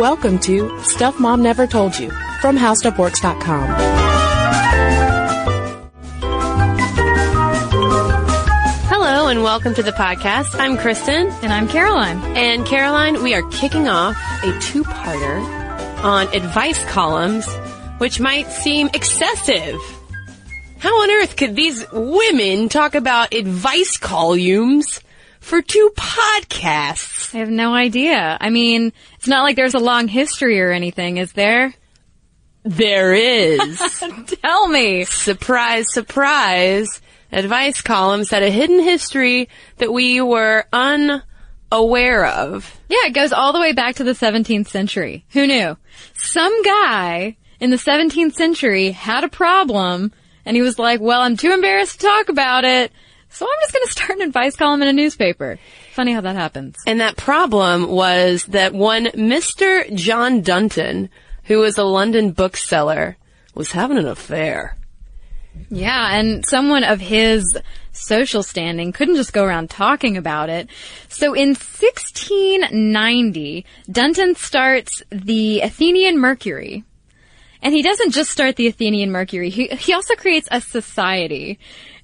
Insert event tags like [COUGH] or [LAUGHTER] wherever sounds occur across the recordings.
Welcome to Stuff Mom Never Told You from HowStuffWorks.com. Hello and welcome to the podcast. I'm Kristen. And I'm Caroline. And Caroline, we are kicking off a two-parter on advice columns, which might seem excessive. How on earth could these women talk about advice columns for two podcasts? I have no idea. I mean, it's not like there's a long history or anything, is there? There is. [LAUGHS] Tell me. surprise, surprise. Advice columns had a hidden history that we were unaware of. Yeah, it goes all the way back to the 17th century. Who knew? Some guy in the 17th century had a problem and he was like, well, I'm too embarrassed to talk about it. So I'm just going to start an advice column in a newspaper. Funny how that happens. And that problem was that one Mr. John Dunton, who was a London bookseller, was having an affair. Yeah, and someone of his social standing couldn't just go around talking about it. So in 1690, Dunton starts the Athenian Mercury. And he doesn't just start the Athenian Mercury, he, he also creates a society.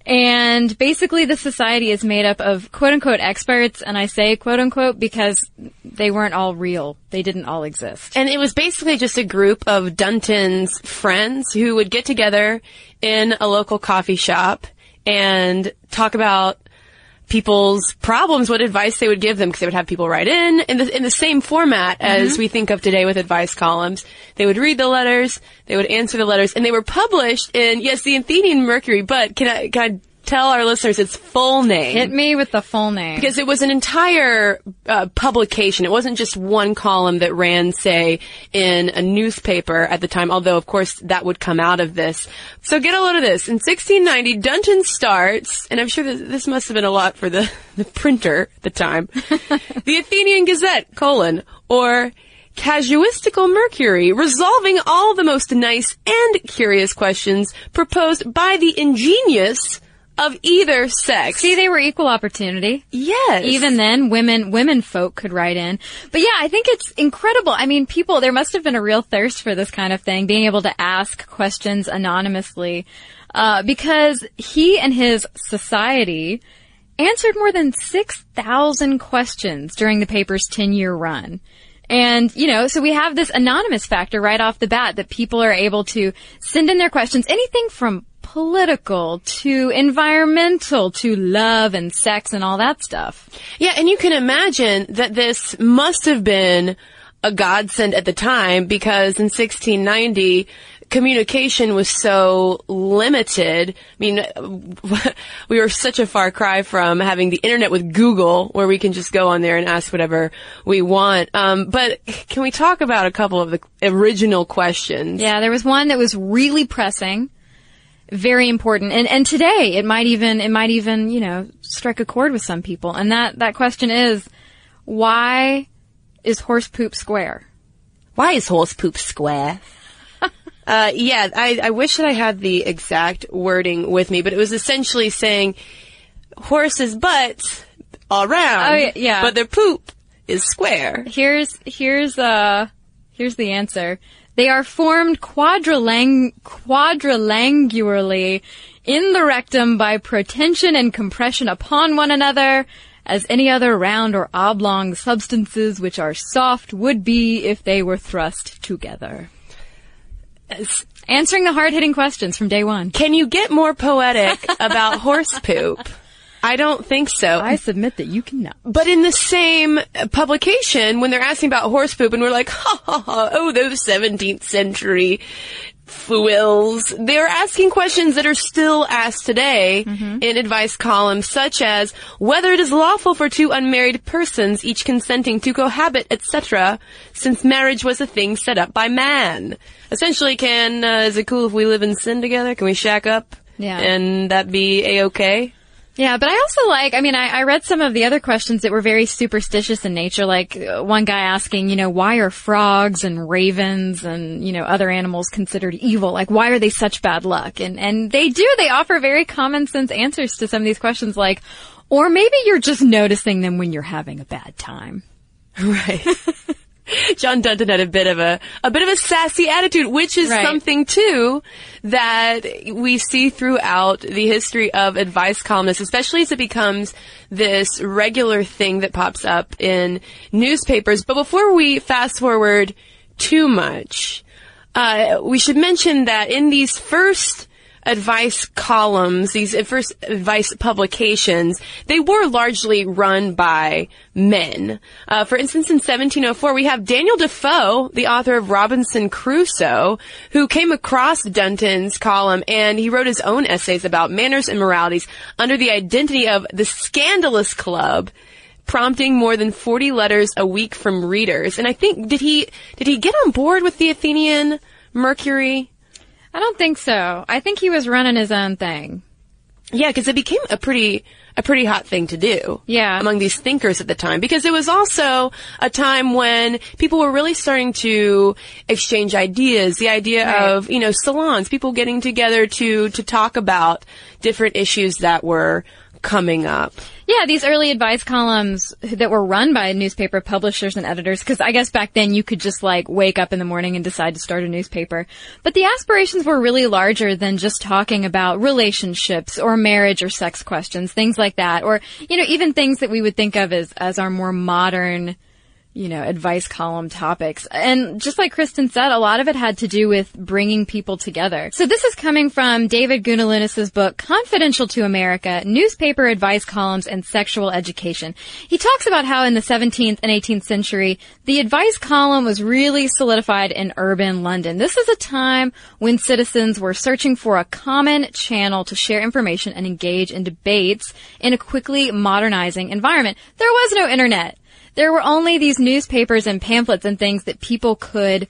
And basically the society is made up of quote unquote experts, and I say quote unquote because they weren't all real. They didn't all exist. And it was basically just a group of Dunton's friends who would get together in a local coffee shop and talk about people's problems, what advice they would give them, because they would have people write in in the, in the same format as mm-hmm. we think of today with advice columns. They would read the letters, they would answer the letters, and they were published in, yes, the Athenian Mercury, but can I, can I tell our listeners its full name? Hit me with the full name. because it was an entire uh, publication. It wasn't just one column that ran, say, in a newspaper at the time, although of course that would come out of this. So get a load of this. In 1690, Dunton starts, and I'm sure that this must have been a lot for the, [LAUGHS] the printer at the time, [LAUGHS] the Athenian Gazette, colon, or Casuistical Mercury, resolving all the most nice and curious questions proposed by the ingenious of either sex. See, they were equal opportunity. Yes. Even then, women, women folk could write in. But yeah, I think it's incredible. I mean, people, there must have been a real thirst for this kind of thing, being able to ask questions anonymously, uh, because he and his society answered more than 6,000 questions during the paper's 10 year run. And, you know, so we have this anonymous factor right off the bat that people are able to send in their questions, anything from political to environmental to love and sex and all that stuff. Yeah, and you can imagine that this must have been a godsend at the time because in 1690, communication was so limited. I mean, [LAUGHS] we were such a far cry from having the internet with Google where we can just go on there and ask whatever we want. Um, but can we talk about a couple of the original questions? Yeah, there was one that was really pressing, very important, and and today it might even it might even you know strike a chord with some people. And that that question is, why is horse poop square? Why is horse poop square? [LAUGHS] uh, yeah, I, I wish that I had the exact wording with me, but it was essentially saying horses' butts all round, Oh, yeah, yeah. but their poop is square. Here's here's uh here's the answer. They are formed quadrilang- quadrilangularly in the rectum by protension and compression upon one another, as any other round or oblong substances which are soft would be if they were thrust together. Answering the hard-hitting questions from day one. Can you get more poetic about horse poop? I don't think so. I submit that you cannot. But in the same publication, when they're asking about horse poop, and we're like, [LAUGHS] ha ha ha, oh, those 17th century fools, they're asking questions that are still asked today in advice columns, such as whether it is lawful for two unmarried persons, each consenting to cohabit, etc., since marriage was a thing set up by man. Essentially, can uh, is it cool if we live in sin together? Can we shack up? Yeah. And that be a-okay? Yeah, but I also like, I mean, I, I read some of the other questions that were very superstitious in nature, like uh, one guy asking, you know, why are frogs and ravens and, you know, other animals considered evil? Like, why are they such bad luck? And, and they do, they offer very common sense answers to some of these questions, like, or maybe you're just noticing them when you're having a bad time. [LAUGHS] Right. [LAUGHS] [LAUGHS] John Dunton had a bit of a a bit of a sassy attitude, which is Right. something too that we see throughout the history of advice columnists, especially as it becomes this regular thing that pops up in newspapers. But before we fast forward too much, uh, we should mention that in these first advice columns, these first advice publications, they were largely run by men. Uh, for instance, in 1704, we have Daniel Defoe, the author of Robinson Crusoe, who came across Dunton's column and he wrote his own essays about manners and moralities under the identity of the Scandalous Club prompting more than 40 letters a week from readers. And I think, did he, did he get on board with the Athenian Mercury? I don't think so. I think he was running his own thing. Yeah, because it became a pretty a pretty hot thing to do. Yeah. among these thinkers at the time, because it was also a time when people were really starting to exchange ideas. The idea Right. of you know salons, people getting together to to talk about different issues that were coming up. Yeah, these early advice columns that were run by newspaper publishers and editors, because I guess back then you could just like wake up in the morning and decide to start a newspaper. But the aspirations were really larger than just talking about relationships or marriage or sex questions, things like that, or you know even things that we would think of as as our more modern you know, advice column topics. And just like Kristen said, a lot of it had to do with bringing people together. So this is coming from David Gudelunas' book, Confidential to America, Newspaper Advice Columns and Sexual Education. He talks about how in the 17th and 18th century, the advice column was really solidified in urban London. This is a time when citizens were searching for a common channel to share information and engage in debates in a quickly modernizing environment. There was no internet there were only these newspapers and pamphlets and things that people could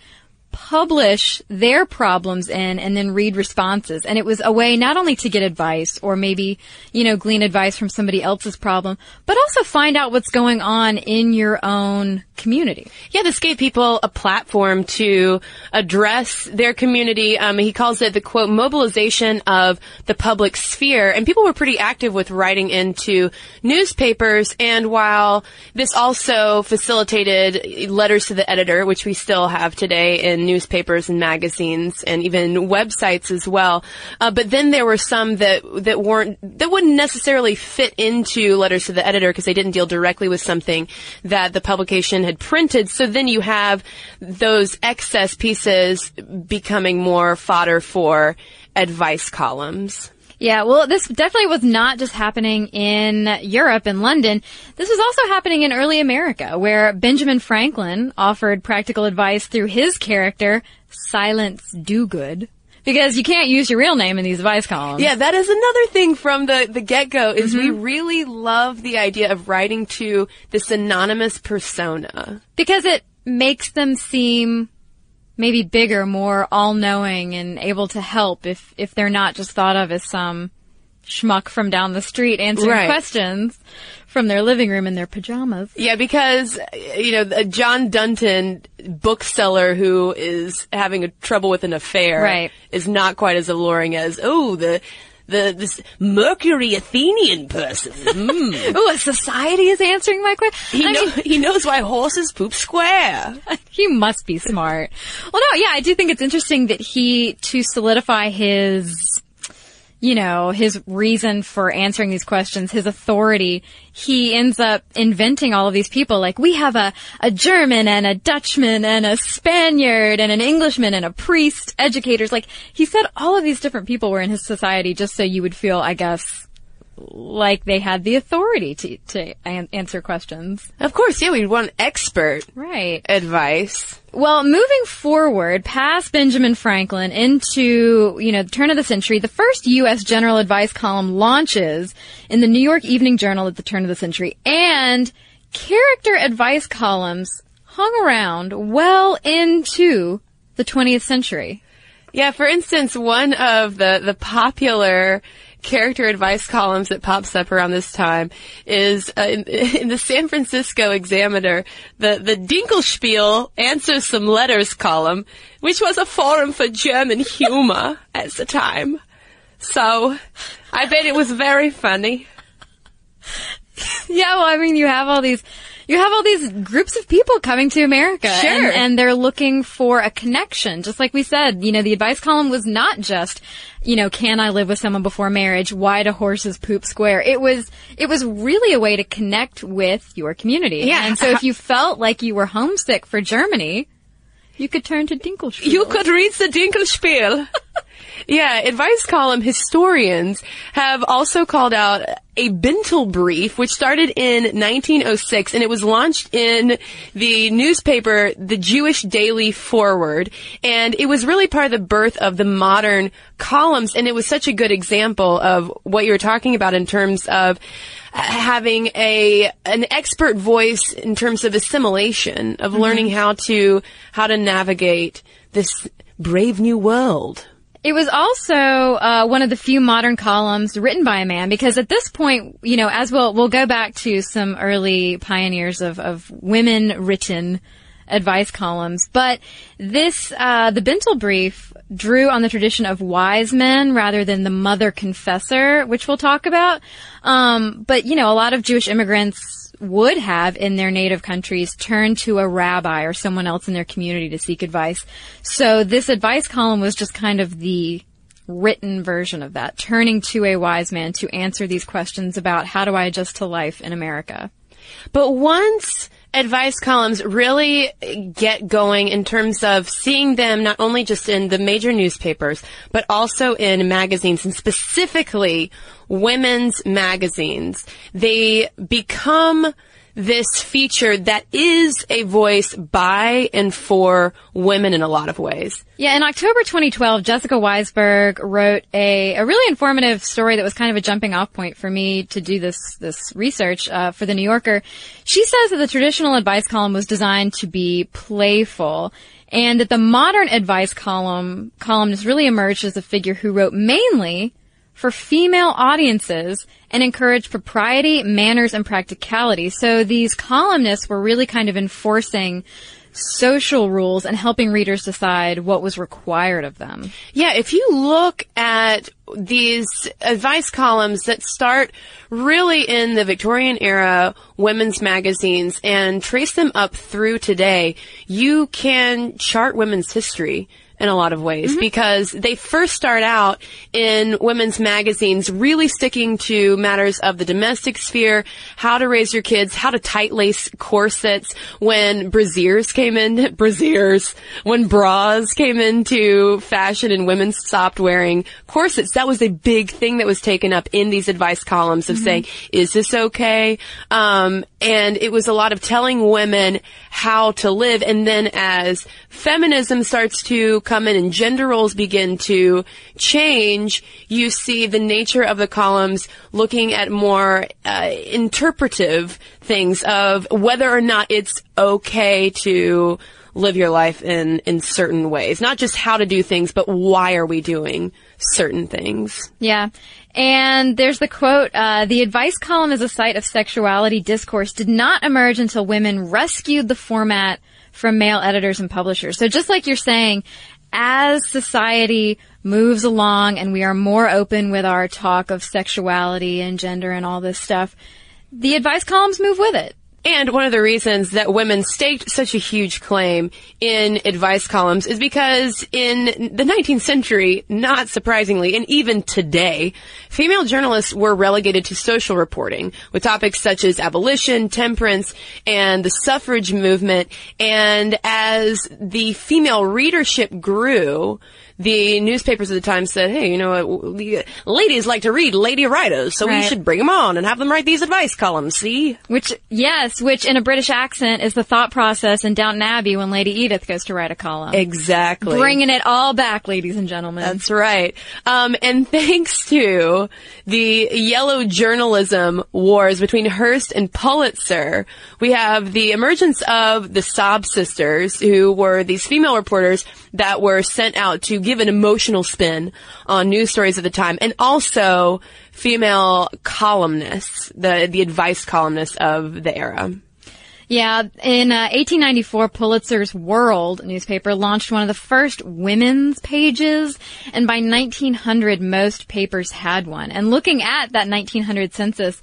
publish their problems in and then read responses. And it was a way not only to get advice or maybe, you know, glean advice from somebody else's problem, but also find out what's going on in your own community. Yeah, this gave people a platform to address their community. Um, he calls it the quote mobilization of the public sphere, and people were pretty active with writing into newspapers. And while this also facilitated letters to the editor, which we still have today in newspapers and magazines and even websites as well, uh, but then there were some that that weren't that wouldn't necessarily fit into letters to the editor because they didn't deal directly with something that the publication had printed. So then you have those excess pieces becoming more fodder for advice columns. Yeah, well, this definitely was not just happening in Europe and London. This was also happening in early America, where Benjamin Franklin offered practical advice through his character, Silence Dogood Because you can't use your real name in these advice columns. Yeah, that is another thing from the, the get-go is we mm-hmm. really love the idea of writing to this anonymous persona. Because it makes them seem maybe bigger, more all-knowing and able to help if, if they're not just thought of as some schmuck from down the street answering Right. questions from their living room in their pajamas. Yeah, because you know a John Dunton bookseller who is having a trouble with an affair Right. is not quite as alluring as oh the the this Mercury Athenian person. Mm. [LAUGHS] Oh, a society is answering my question. He know, [LAUGHS] he knows why horses poop square. [LAUGHS] he must be smart. Well, no, yeah, I do think it's interesting that he, to solidify his, you know, his reason for answering these questions, his authority, he ends up inventing all of these people. Like, we have a, a German and a Dutchman and a Spaniard and an Englishman and a priest, educators. Like, he said all of these different people were in his society just so you would feel, I guess, like they had the authority to, to an- answer questions. Of course, yeah, we'd want expert Right. advice. Well, moving forward past Benjamin Franklin into, you know, the turn of the century, the first U.S. general advice column launches in the New York Evening Journal at the turn of the century, and character advice columns hung around well into the 20th century. Yeah, for instance, one of the, the popular character advice columns that pops up around this time is uh, in, [LAUGHS] in the San Francisco Examiner, the, the Dinkelspiel answers Some Letters column, which was a forum for German humor [LAUGHS] at the time. So, I bet it was very funny. [LAUGHS] Yeah, well, I mean, you have all these, you have all these groups of people coming to America. Sure. And, and they're looking for a connection. Just like we said, you know, the advice column was not just, you know, can I live with someone before marriage? Why do horses poop square? It was, it was really a way to connect with your community. Yeah. And so if [LAUGHS] you felt like you were homesick for Germany, you could turn to Dinkelspiel. You could read the Dinkelspiel. [LAUGHS] yeah, advice column historians have also called out a Bintel brief, which started in 1906, and it was launched in the newspaper, the Jewish Daily Forward, and it was really part of the birth of the modern columns, and it was such a good example of what you were talking about in terms of having a an expert voice in terms of assimilation of mm-hmm. learning how to how to navigate this brave new world. It was also uh, one of the few modern columns written by a man because at this point, you know, as we'll we'll go back to some early pioneers of of women written advice columns, but this uh, the Bintel brief drew on the tradition of wise men rather than the mother confessor, which we'll talk about. Um, but you know, a lot of Jewish immigrants would have in their native countries turned to a rabbi or someone else in their community to seek advice. So this advice column was just kind of the written version of that, turning to a wise man to answer these questions about how do I adjust to life in America. But once advice columns really get going in terms of seeing them not only just in the major newspapers, but also in magazines and specifically women's magazines, they become this feature that is a voice by and for women in a lot of ways. Yeah, in October 2012, Jessica Weisberg wrote a, a really informative story that was kind of a jumping off point for me to do this, this research, uh, for the New Yorker. She says that the traditional advice column was designed to be playful and that the modern advice column, columnist really emerged as a figure who wrote mainly for female audiences and encourage propriety, manners, and practicality. So these columnists were really kind of enforcing social rules and helping readers decide what was required of them. Yeah, if you look at these advice columns that start really in the Victorian era women's magazines and trace them up through today, you can chart women's history in a lot of ways mm-hmm. because they first start out in women's magazines really sticking to matters of the domestic sphere, how to raise your kids, how to tight lace corsets when brasiers came in, [LAUGHS] brasiers, when bras came into fashion and women stopped wearing corsets. That was a big thing that was taken up in these advice columns of mm-hmm. saying, is this okay? Um, and it was a lot of telling women how to live. And then as feminism starts to come in and gender roles begin to change, you see the nature of the columns looking at more uh, interpretive things of whether or not it's okay to live your life in in certain ways. Not just how to do things but why are we doing certain things. Yeah. And there's the quote, uh, the advice column as a site of sexuality discourse did not emerge until women rescued the format from male editors and publishers. So just like you're saying, as society moves along and we are more open with our talk of sexuality and gender and all this stuff, the advice columns move with it. And one of the reasons that women staked such a huge claim in advice columns is because in the 19th century, not surprisingly, and even today, female journalists were relegated to social reporting with topics such as abolition, temperance, and the suffrage movement. And as the female readership grew, the newspapers at the time said, hey, you know what, ladies like to read lady writers, so right. we should bring them on and have them write these advice columns, see? Which, yes, which in a British accent is the thought process in Downton Abbey when Lady Edith goes to write a column. Exactly. Bringing it all back, ladies and gentlemen. That's right. Um, and [LAUGHS] thanks to the yellow journalism wars between Hearst and Pulitzer, we have the emergence of the Sob sisters, who were these female reporters that were sent out to give an emotional spin on news stories at the time, and also female columnists, the the advice columnists of the era. Yeah, in uh, 1894, Pulitzer's World newspaper launched one of the first women's pages, and by 1900, most papers had one. And looking at that 1900 census,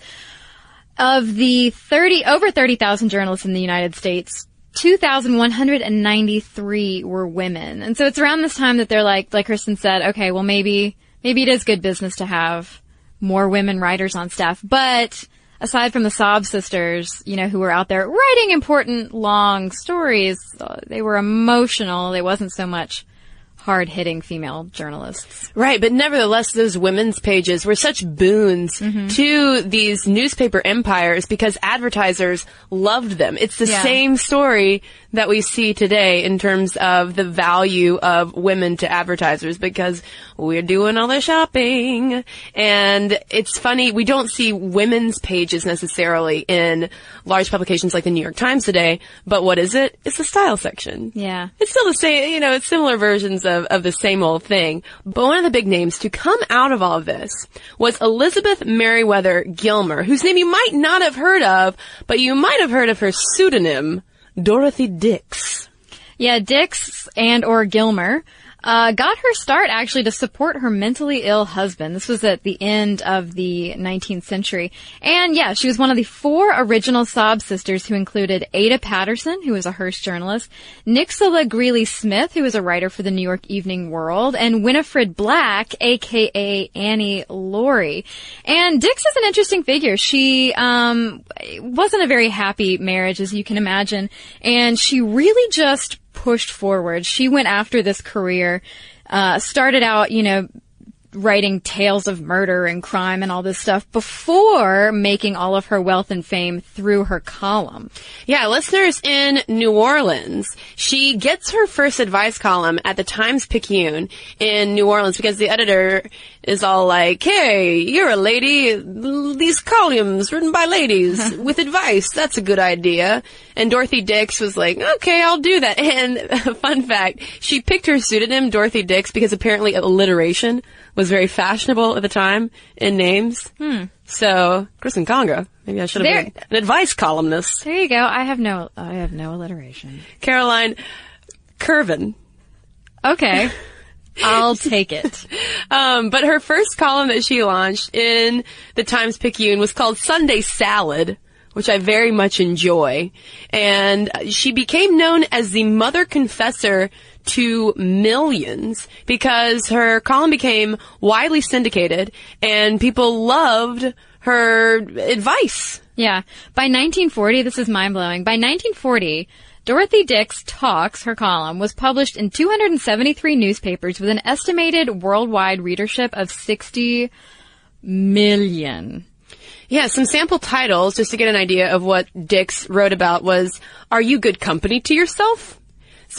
of the 30, over 30,000 journalists in the United States, 2,193 were women. And so it's around this time that they're like, like Kristen said, okay, well maybe, maybe it is good business to have more women writers on staff. But aside from the Sob sisters, you know, who were out there writing important long stories, uh, they were emotional. It wasn't so much hard hitting female journalists. Right, but nevertheless, those women's pages were such boons Mm-hmm. to these newspaper empires because advertisers loved them. It's the Yeah. same story that we see today in terms of the value of women to advertisers because we're doing all the shopping. And it's funny, we don't see women's pages necessarily in large publications like the New York Times today, but what is it? It's the style section. Yeah. It's still the same, you know, it's similar versions of, of the same old thing. But one of the big names to come out of all of this was Elizabeth Meriwether Gilmer, whose name you might not have heard of, but you might have heard of her pseudonym, Dorothy Dix. Yeah, Dix and or Gilmer uh, got her start actually to support her mentally ill husband. This was at the end of the 19th century. And yeah, she was one of the four original Sob sisters who included Ada Patterson, who was a Hearst journalist, Nixola Greeley Smith, who was a writer for the New York Evening World, and Winifred Black, aka Annie Laurie. And Dix is an interesting figure. She um, wasn't a very happy marriage, as you can imagine, and she really just pushed forward. She went after this career, uh, started out, you know, writing tales of murder and crime and all this stuff before making all of her wealth and fame through her column. Yeah, listeners in New Orleans, she gets her first advice column at the Times Picayune in New Orleans because the editor is all like, hey, you're a lady, these columns written by ladies [LAUGHS] with advice, that's a good idea. And Dorothy Dix was like, okay, I'll do that. [LAUGHS] And [LAUGHS] fun fact, she picked her pseudonym Dorothy Dix because apparently alliteration was very fashionable at the time in names. Hmm. So, Kristen Conger, maybe I should have been an advice columnist. There you go. I have no, I have no alliteration. Caroline Curvin. Okay. I'll take it. [LAUGHS] Um, but her first column that she launched in the Times Picayune was called Sunday Salad, which I very much enjoy. And she became known as the mother confessor to millions because her column became widely syndicated and people loved her advice. Yeah. By 1940, this is mind blowing. By 1940, Dorothy Dix Talks, her column, was published in 273 newspapers with an estimated worldwide readership of 60 million. Yeah, some sample titles just to get an idea of what Dix wrote about was "Are you good company to yourself?"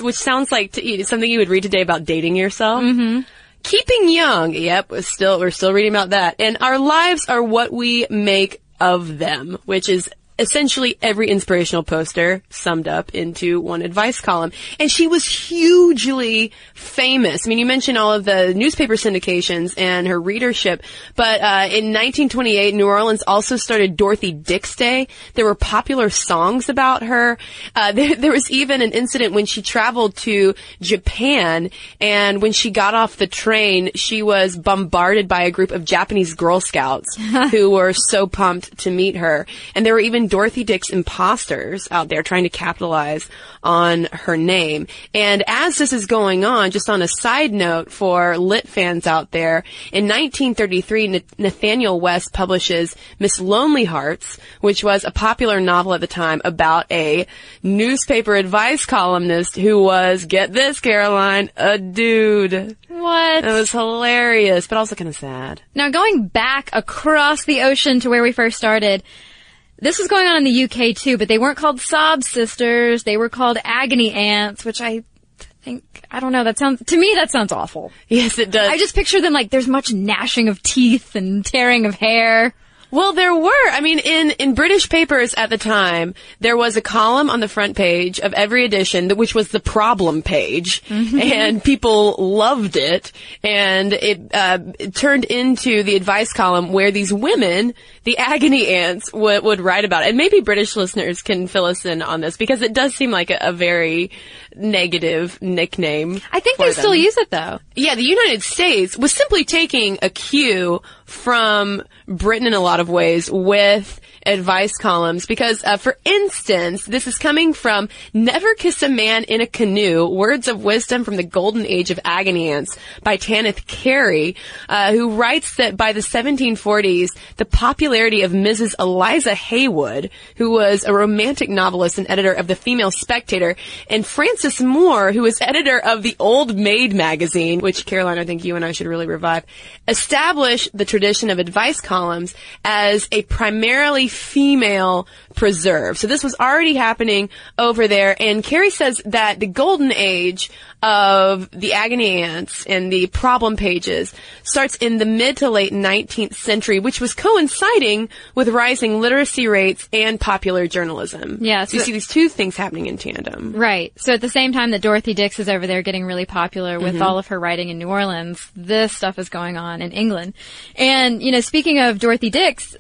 Which sounds like to, something you would read today about dating yourself. Mm-hmm. Keeping young. Yep, we're still we're still reading about that. And our lives are what we make of them, which is essentially every inspirational poster summed up into one advice column. And she was hugely famous. I mean, you mentioned all of the newspaper syndications and her readership, but uh, in 1928, New Orleans also started Dorothy Dix Day. There were popular songs about her. Uh, [LAUGHS] there, there was even an incident when she traveled to Japan, and when she got off the train, she was bombarded by a group of Japanese Girl Scouts [LAUGHS] who were so pumped to meet her. And there were even Dorothy Dix imposters out there trying to capitalize on her name. And as this is going on, just on a side note for lit fans out there, in 1933, Nathanael West publishes Miss Lonelyhearts, which was a popular novel at the time about a newspaper advice columnist who was, get this, Caroline, a dude. What? It was hilarious, but also kind of sad. Now going back across the ocean to where we first started, this was going on in the UK too, but they weren't called sob sisters. They were called agony aunts, which I think, I don't know, that sounds, to me that sounds awful. Yes, it does. I just picture them like there's much gnashing of teeth and tearing of hair. Well, there were. I mean, in, in British papers at the time, there was a column on the front page of every edition, which was the problem page, and people loved it. And it, uh, it turned into the advice column where these women, the agony aunts, would, would write about it. And maybe British listeners can fill us in on this because it does seem like a, a very negative nickname. I think they still use it though. Yeah, the United States was simply taking a cue from Britain in a lot of ways with advice columns because, uh, for instance, this is coming from Never Kiss a Man in a Canoe, Words of Wisdom from the Golden Age of Agony Aunts by Tanith Carey, uh, who writes that by the 1740s, the popularity of Mrs. Eliza Haywood, who was a romantic novelist and editor of the Female Spectator, and Frances Moore, who was editor of the Old Maid magazine, which Caroline, I think you and I should really revive, established the tradition of advice columns as a primarily female preserve. So this was already happening over there, and Carey says that the golden age of the agony aunts and the problem pages starts in the mid to late 19th century, which was coinciding with rising literacy rates and popular journalism. Yeah, So you see these two things happening in tandem. Right. So at the same time that Dorothy Dix is over there getting really popular with Mm-hmm. all of her writing in New Orleans, this stuff is going on in England. And, you know, speaking of Dorothy Dix,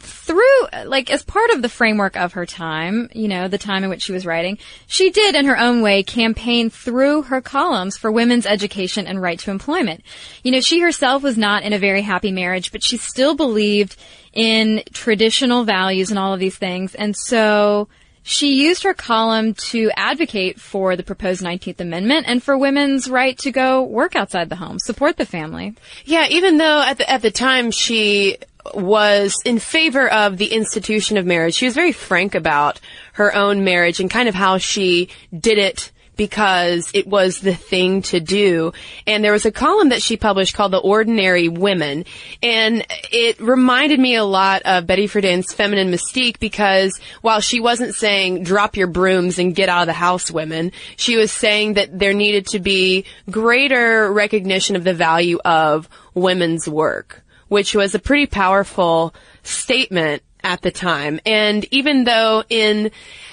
through, like, as part of the framework of her time, you know, the time in which she was writing, she did, in her own way, campaign through her columns for women's education and right to employment. You know, she herself was not in a very happy marriage, but she still believed in traditional values and all of these things. And so, she used her column to advocate for the proposed 19th Amendment and for women's right to go work outside the home, support the family. Yeah, even though at the at the time she was in favor of the institution of marriage, she was very frank about her own marriage and kind of how she did it because it was the thing to do. And there was a column that she published called The Ordinary Women. And it reminded me a lot of Betty Friedan's feminine mystique because while she wasn't saying drop your brooms and get out of the house women, she was saying that there needed to be greater recognition of the value of women's work, which was a pretty powerful statement at the time. And even though in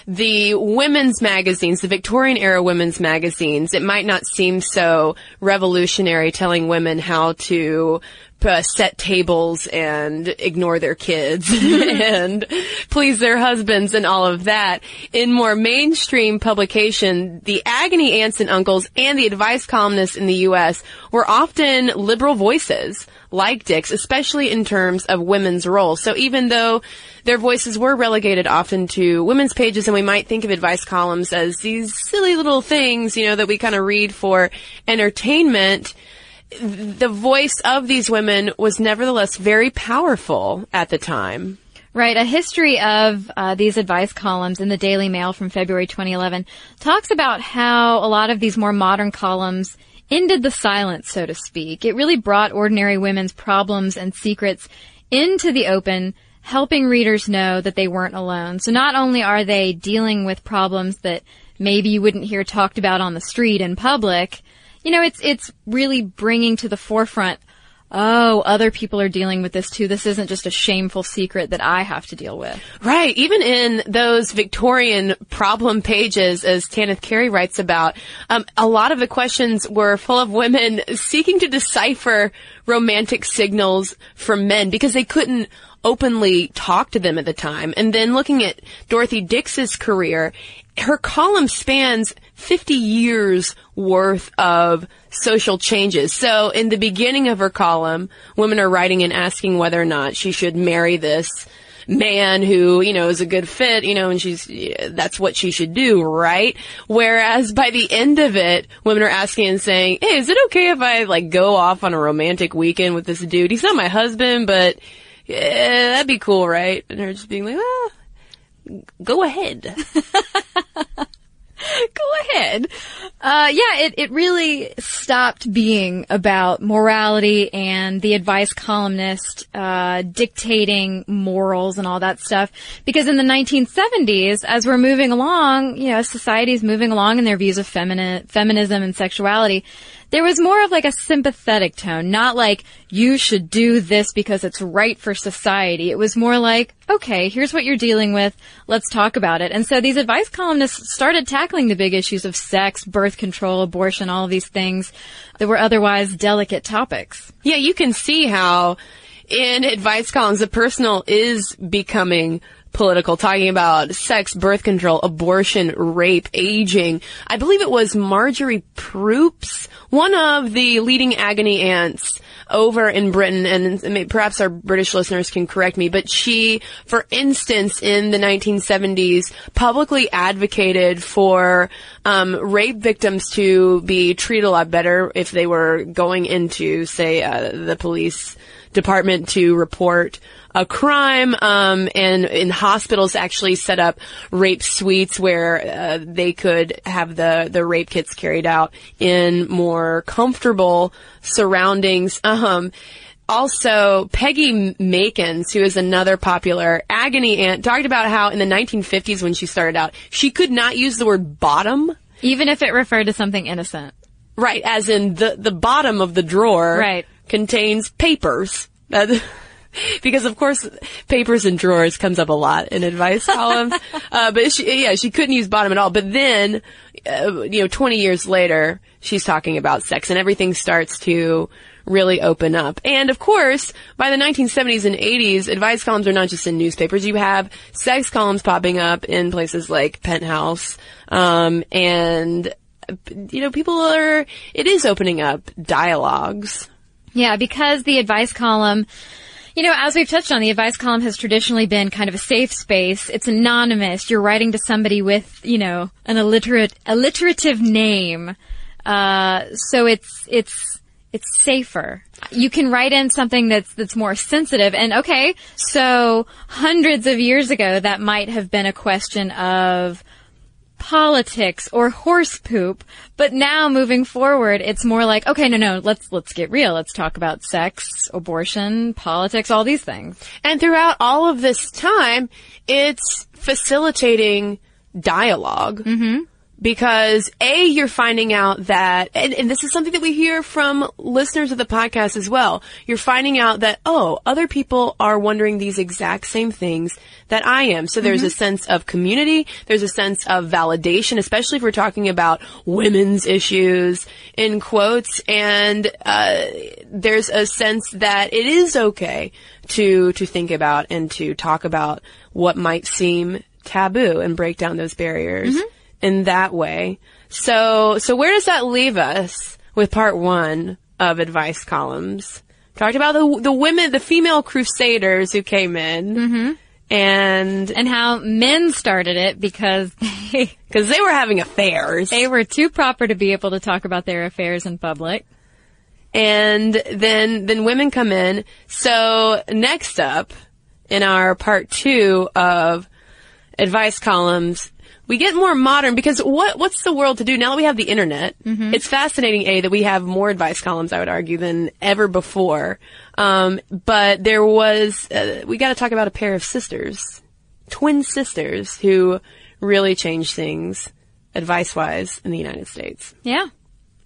the women's magazines, the Victorian era women's magazines, it might not seem so revolutionary telling women how to uh, set tables and ignore their kids [LAUGHS] and please their husbands and all of that. In more mainstream publication, the agony aunts and uncles and the advice columnists in the U.S. were often liberal voices like Dix, especially in terms of women's roles. So even though their voices were relegated often to women's pages and we might think of advice columns as these silly little things, you know, that we kind of read for entertainment, the voice of these women was nevertheless very powerful at the time. Right. A history of uh, these advice columns in the Daily Mail from February 2011 talks about how a lot of these more modern columns ended the silence, so to speak. It really brought ordinary women's problems and secrets into the open, helping readers know that they weren't alone. So not only are they dealing with problems that maybe you wouldn't hear talked about on the street in public, you know, it's, it's really bringing to the forefront Oh, other people are dealing with this too. This isn't just a shameful secret that I have to deal with. Right. Even in those Victorian problem pages, as Tanith Carey writes about, um, a lot of the questions were full of women seeking to decipher romantic signals from men because they couldn't openly talk to them at the time. And then looking at Dorothy Dix's career, her column spans 50 years worth of social changes. So in the beginning of her column, women are writing and asking whether or not she should marry this man who, you know, is a good fit, you know, and she's, that's what she should do, right? Whereas by the end of it, women are asking and saying, hey, is it okay if I, like, go off on a romantic weekend with this dude? He's not my husband, but, yeah, that'd be cool, right? And her just being like, well, go ahead. [LAUGHS] Go ahead. Uh, yeah, it, it really stopped being about morality and the advice columnist, uh, dictating morals and all that stuff. Because in the 1970s, as we're moving along, you know, society's moving along in their views of femini- feminism and sexuality, there was more of like a sympathetic tone, not like, you should do this because it's right for society. It was more like, okay, here's what you're dealing with. Let's talk about it. And so these advice columnists started tackling the big issues of sex, birth control, abortion, all of these things that were otherwise delicate topics. Yeah, you can see how in advice columns the personal is becoming political, talking about sex, birth control, abortion, rape, aging. I believe it was Marjorie Proops, one of the leading agony aunts over in Britain, and perhaps our British listeners can correct me, but she, for instance, in the 1970s, publicly advocated for um, rape victims to be treated a lot better if they were going into, say, uh, the police department to report a crime, um, and in hospitals actually set up rape suites where uh, they could have the the rape kits carried out in more comfortable surroundings. Um, also, Peggy Makins, who is another popular agony aunt, talked about how in the 1950s when she started out, she could not use the word bottom. Even if it referred to something innocent. Right, as in the, the bottom of the drawer right. Contains papers. [LAUGHS] because of course papers and drawers comes up a lot in advice columns. [LAUGHS] uh, but she, yeah, she couldn't use bottom at all. But then, uh, you know, 20 years later, she's talking about sex and everything starts to really open up. And of course, by the 1970s and 80s, advice columns are not just in newspapers. You have sex columns popping up in places like Penthouse, um, and you know, people are, it is opening up dialogues. Yeah, because the advice column you know, as we've touched on, the advice column has traditionally been kind of a safe space. It's anonymous. You're writing to somebody with, you know, an alliterate, alliterative name. Uh, so it's, it's, it's safer. You can write in something that's, that's more sensitive. And okay, so hundreds of years ago, that might have been a question of, politics or horse poop. But now moving forward, it's more like, okay, no, no, let's, let's get real. Let's talk about sex, abortion, politics, all these things. And throughout all of this time, it's facilitating dialog mm-hmm because A, you're finding out that, and, and, this is something that we hear from listeners of the podcast as well. You're finding out that, oh, other people are wondering these exact same things that I am. So there's mm-hmm. a sense of community. There's a sense of validation, especially if we're talking about women's issues in quotes. And, uh, there's a sense that it is okay to, to think about and to talk about what might seem taboo and break down those barriers. Mm-hmm in that way. So, so where does that leave us with part one of advice columns? Talked about the the women, the female crusaders who came in. Mm-hmm. And and how men started it because because they were having affairs. They were too proper to be able to talk about their affairs in public. And then then women come in. So next up in our part two of advice columns we get more modern because what what's the world to do now that we have the internet? Mm-hmm. It's fascinating, a that we have more advice columns, I would argue, than ever before. Um, but there was uh, we got to talk about a pair of sisters, twin sisters, who really changed things advice wise in the United States. Yeah.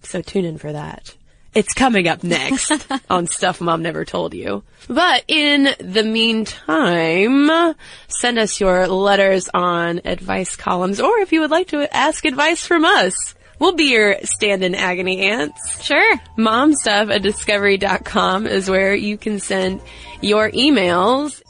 So tune in for that. It's coming up next [LAUGHS] on Stuff Mom Never Told You. But in the meantime, send us your letters on advice columns, or if you would like to ask advice from us, we'll be your stand-in agony aunts. Sure. Momstuff at discovery.com is where you can send your emails.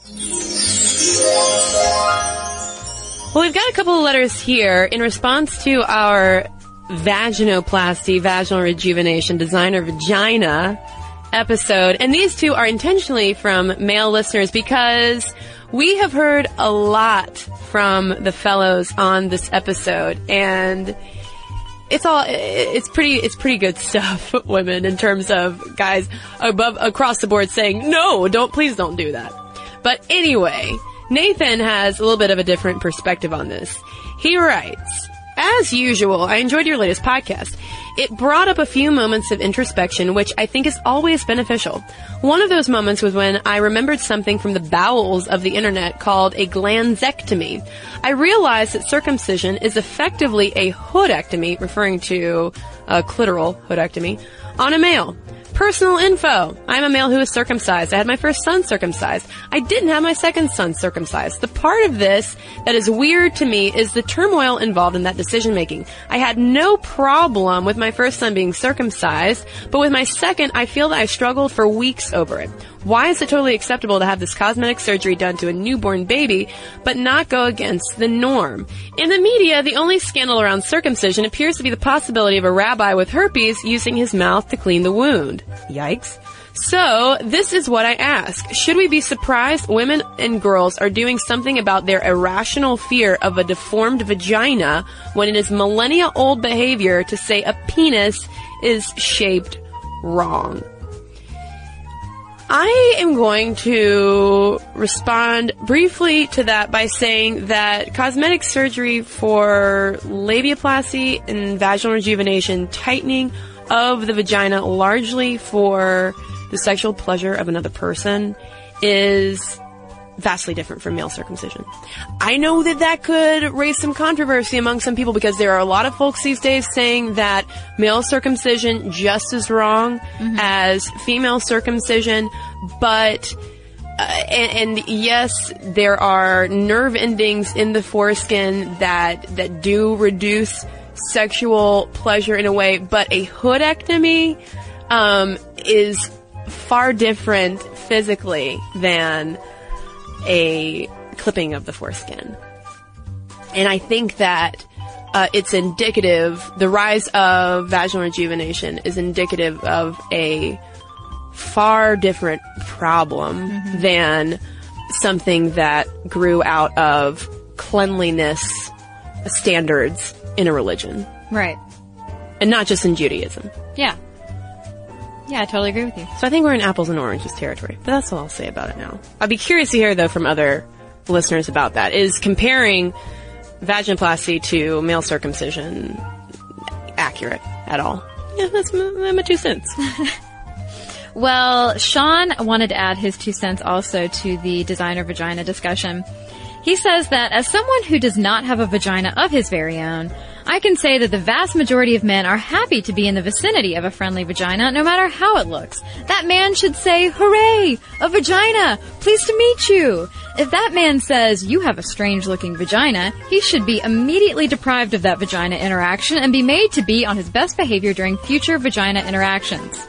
Well, we've got a couple of letters here in response to our vaginoplasty, vaginal rejuvenation, designer vagina episode. And these two are intentionally from male listeners because we have heard a lot from the fellows on this episode. And it's all it's pretty it's pretty good [LAUGHS] stuff women in terms of guys above across the board saying no don't please don't do that. But anyway nathan has a little bit of a different perspective on this. He writes as usual, I enjoyed your latest podcast. It brought up a few moments of introspection, which I think is always beneficial. One of those moments was when I remembered something from the bowels of the internet called a glansectomy. I realized that circumcision is effectively a hoodectomy, referring to a clitoral hoodectomy, on a male. Personal info. I'm a male who is circumcised. I had my first son circumcised. I didn't have my second son circumcised. The part of this that is weird to me is the turmoil involved in that decision making. I had no problem with my first son being circumcised, but with my second, I feel that I struggled for weeks over it. Why is it totally acceptable to have this cosmetic surgery done to a newborn baby, but not go against the norm? In the media, the only scandal around circumcision appears to be the possibility of a rabbi with herpes using his mouth to clean the wound. Yikes. So, this is what I ask. Should we be surprised women and girls are doing something about their irrational fear of a deformed vagina when it is millennia old behavior to say a penis is shaped wrong? I am going to respond briefly to that by saying that cosmetic surgery for labiaplasty and vaginal rejuvenation, tightening of the vagina largely for the sexual pleasure of another person is vastly different from male circumcision. I know that that could raise some controversy among some people because there are a lot of folks these days saying that male circumcision just as wrong mm-hmm. as female circumcision, but uh, and, and, yes, there are nerve endings in the foreskin that that do reduce sexual pleasure in a way, but a hoodectomy um, is far different physically than a clipping of the foreskin. And I think that uh, it's indicative, the rise of vaginal rejuvenation is indicative of a far different problem mm-hmm. than something that grew out of cleanliness standards in a religion. Right. And not just in Judaism. Yeah. Yeah, I totally agree with you. So I think we're in apples and oranges territory. But that's all I'll say about it now. I'd be curious to hear though from other listeners about that. Is comparing vaginoplasty to male circumcision accurate at all? Yeah, that's my, my two cents. [LAUGHS] well, Sean wanted to add his two cents also to the designer vagina discussion. He says that as someone who does not have a vagina of his very own, I can say that the vast majority of men are happy to be in the vicinity of a friendly vagina, no matter how it looks. That man should say, hooray! A vagina! Pleased to meet you! If that man says, you have a strange looking vagina, he should be immediately deprived of that vagina interaction and be made to be on his best behavior during future vagina interactions.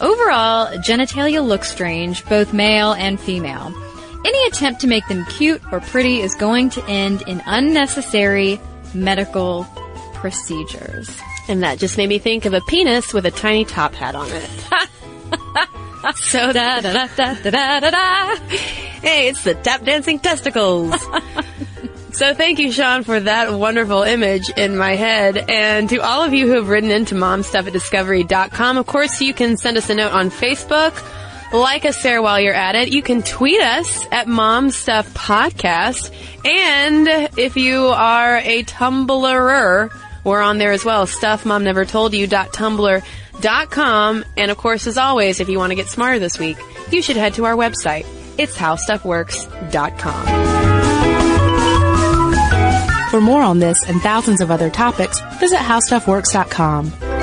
Overall, genitalia look strange, both male and female. Any attempt to make them cute or pretty is going to end in unnecessary medical procedures. And that just made me think of a penis with a tiny top hat on it. [LAUGHS] so da da da da da da da. Hey, it's the tap dancing testicles. [LAUGHS] so thank you, Sean, for that wonderful image in my head. And to all of you who have written into momstuff at discovery.com, of course, you can send us a note on Facebook like us there while you're at it. You can tweet us at Mom Stuff Podcast. And if you are a Tumblrer, we're on there as well. Stuffmomnevertoldyou.tumblr.com. And of course, as always, if you want to get smarter this week, you should head to our website. It's howstuffworks.com. For more on this and thousands of other topics, visit howstuffworks.com.